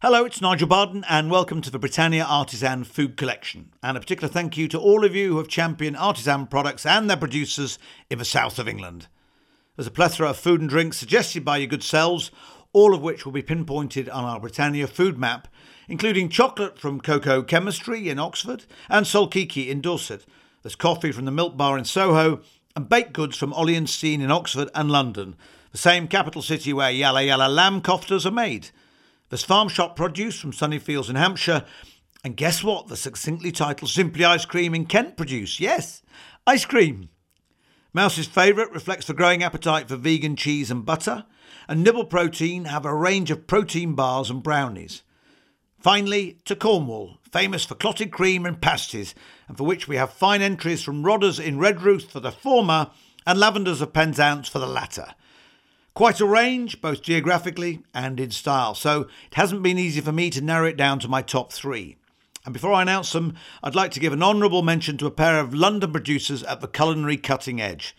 Hello, it's Nigel Barden, and welcome to the Britannia Artisan Food Collection. And a particular thank you to all of you who have championed artisan products and their producers in the south of England. There's a plethora of food and drinks suggested by your good selves, all of which will be pinpointed on our Britannia food map, including chocolate from Cocoa Chemistry in Oxford and Solkiki in Dorset. There's coffee from the Milk Bar in Soho, and baked goods from Ole and Steen Oxford and London, the same capital city where Yalla Yalla lamb koftas are made. There's farm shop produce from Sunny Fields in Hampshire. And guess what? The succinctly titled Simply Ice Cream in Kent produce. Yes, ice cream. Mouse's favourite reflects the growing appetite for vegan cheese and butter. And Nibble Protein have a range of protein bars and brownies. Finally, to Cornwall, famous for clotted cream and pasties, and for which we have fine entries from Rodda's in Redruth for the former and Lavenders of Penzance for the latter. Quite a range, both geographically and in style, so it hasn't been easy for me to narrow it down to my top three. And before I announce them, I'd like to give an honourable mention to a pair of London producers at the culinary cutting edge.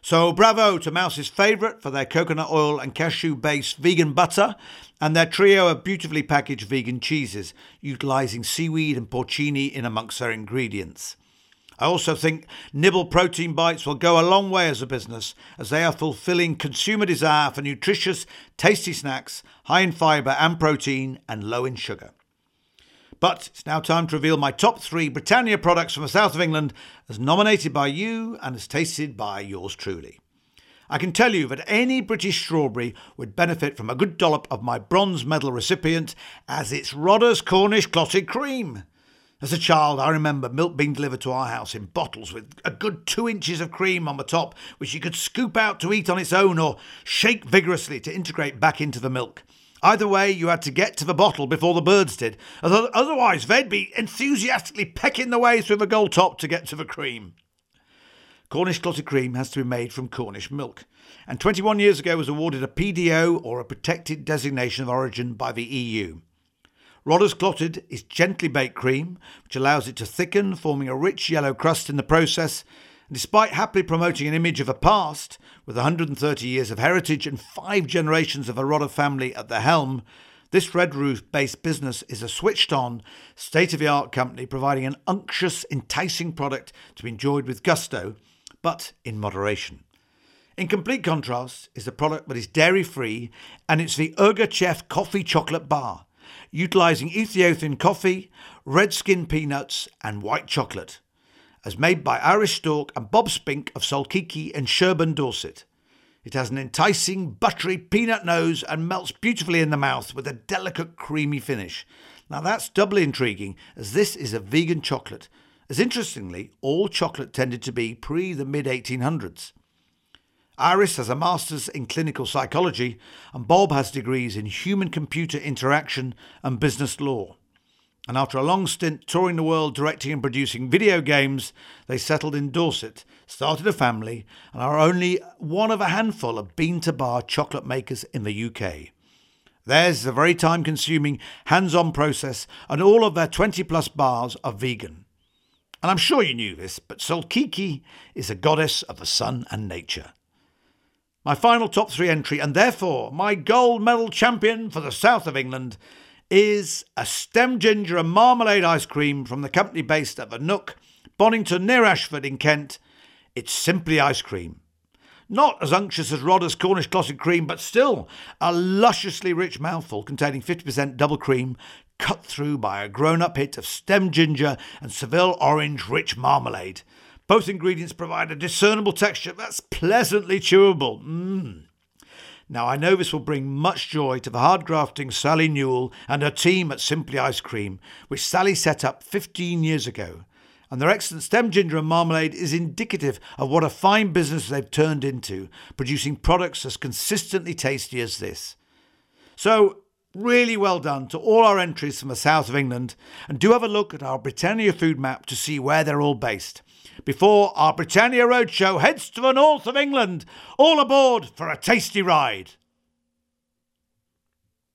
So, bravo to Mouse's favourite for their coconut oil and cashew based vegan butter and their trio of beautifully packaged vegan cheeses, utilising seaweed and porcini in amongst their ingredients. I also think Nibble Protein Bites will go a long way as a business, as they are fulfilling consumer desire for nutritious, tasty snacks, high in fibre and protein, and low in sugar. But it's now time to reveal my top three Britannia products from the south of England, as nominated by you and as tasted by yours truly. I can tell you that any British strawberry would benefit from a good dollop of my bronze medal recipient, as it's Rodda's Cornish clotted cream. As a child, I remember milk being delivered to our house in bottles with a good two inches of cream on the top, which you could scoop out to eat on its own or shake vigorously to integrate back into the milk. Either way, you had to get to the bottle before the birds did, otherwise, they'd be enthusiastically pecking their way through the gold top to get to the cream. Cornish clotted cream has to be made from Cornish milk, and 21 years ago was awarded a PDO or a protected designation of origin by the EU. Rodda's Clotted is gently baked cream, which allows it to thicken, forming a rich yellow crust in the process. And despite happily promoting an image of a past, with 130 years of heritage and five generations of a Rodder family at the helm, this Redruth based business is a switched on, state of the art company providing an unctuous, enticing product to be enjoyed with gusto, but in moderation. In complete contrast is the product that is dairy free, and it's the Yirgacheffe Coffee Chocolate Bar utilising Ethiopian coffee, red skin peanuts, and white chocolate, as made by Iris Stork and Bob Spink of Solkiki and Sherborne, Dorset. It has an enticing, buttery peanut nose and melts beautifully in the mouth with a delicate, creamy finish. Now that's doubly intriguing, as this is a vegan chocolate, as interestingly, all chocolate tended to be pre the mid 1800s. Iris has a master's in clinical psychology, and Bob has degrees in human computer interaction and business law. And after a long stint touring the world directing and producing video games, they settled in Dorset, started a family, and are only one of a handful of bean to bar chocolate makers in the UK. Theirs is a very time consuming, hands on process, and all of their 20 plus bars are vegan. And I'm sure you knew this, but Solkiki is a goddess of the sun and nature. My final top three entry, and therefore my gold medal champion for the south of England, is a stem ginger and marmalade ice cream from the company based at the Nook, Bonnington near Ashford in Kent. It's simply ice cream. Not as unctuous as Rodda's Cornish clotted cream, but still a lusciously rich mouthful containing 50% double cream, cut through by a grown up hit of stem ginger and Seville orange rich marmalade. Both ingredients provide a discernible texture that's pleasantly chewable. Mmm. Now, I know this will bring much joy to the hard grafting Sally Newell and her team at Simply Ice Cream, which Sally set up 15 years ago. And their excellent stem ginger and marmalade is indicative of what a fine business they've turned into, producing products as consistently tasty as this. So, really well done to all our entries from the south of England, and do have a look at our Britannia food map to see where they're all based before our Britannia Roadshow heads to the north of England. All aboard for a tasty ride.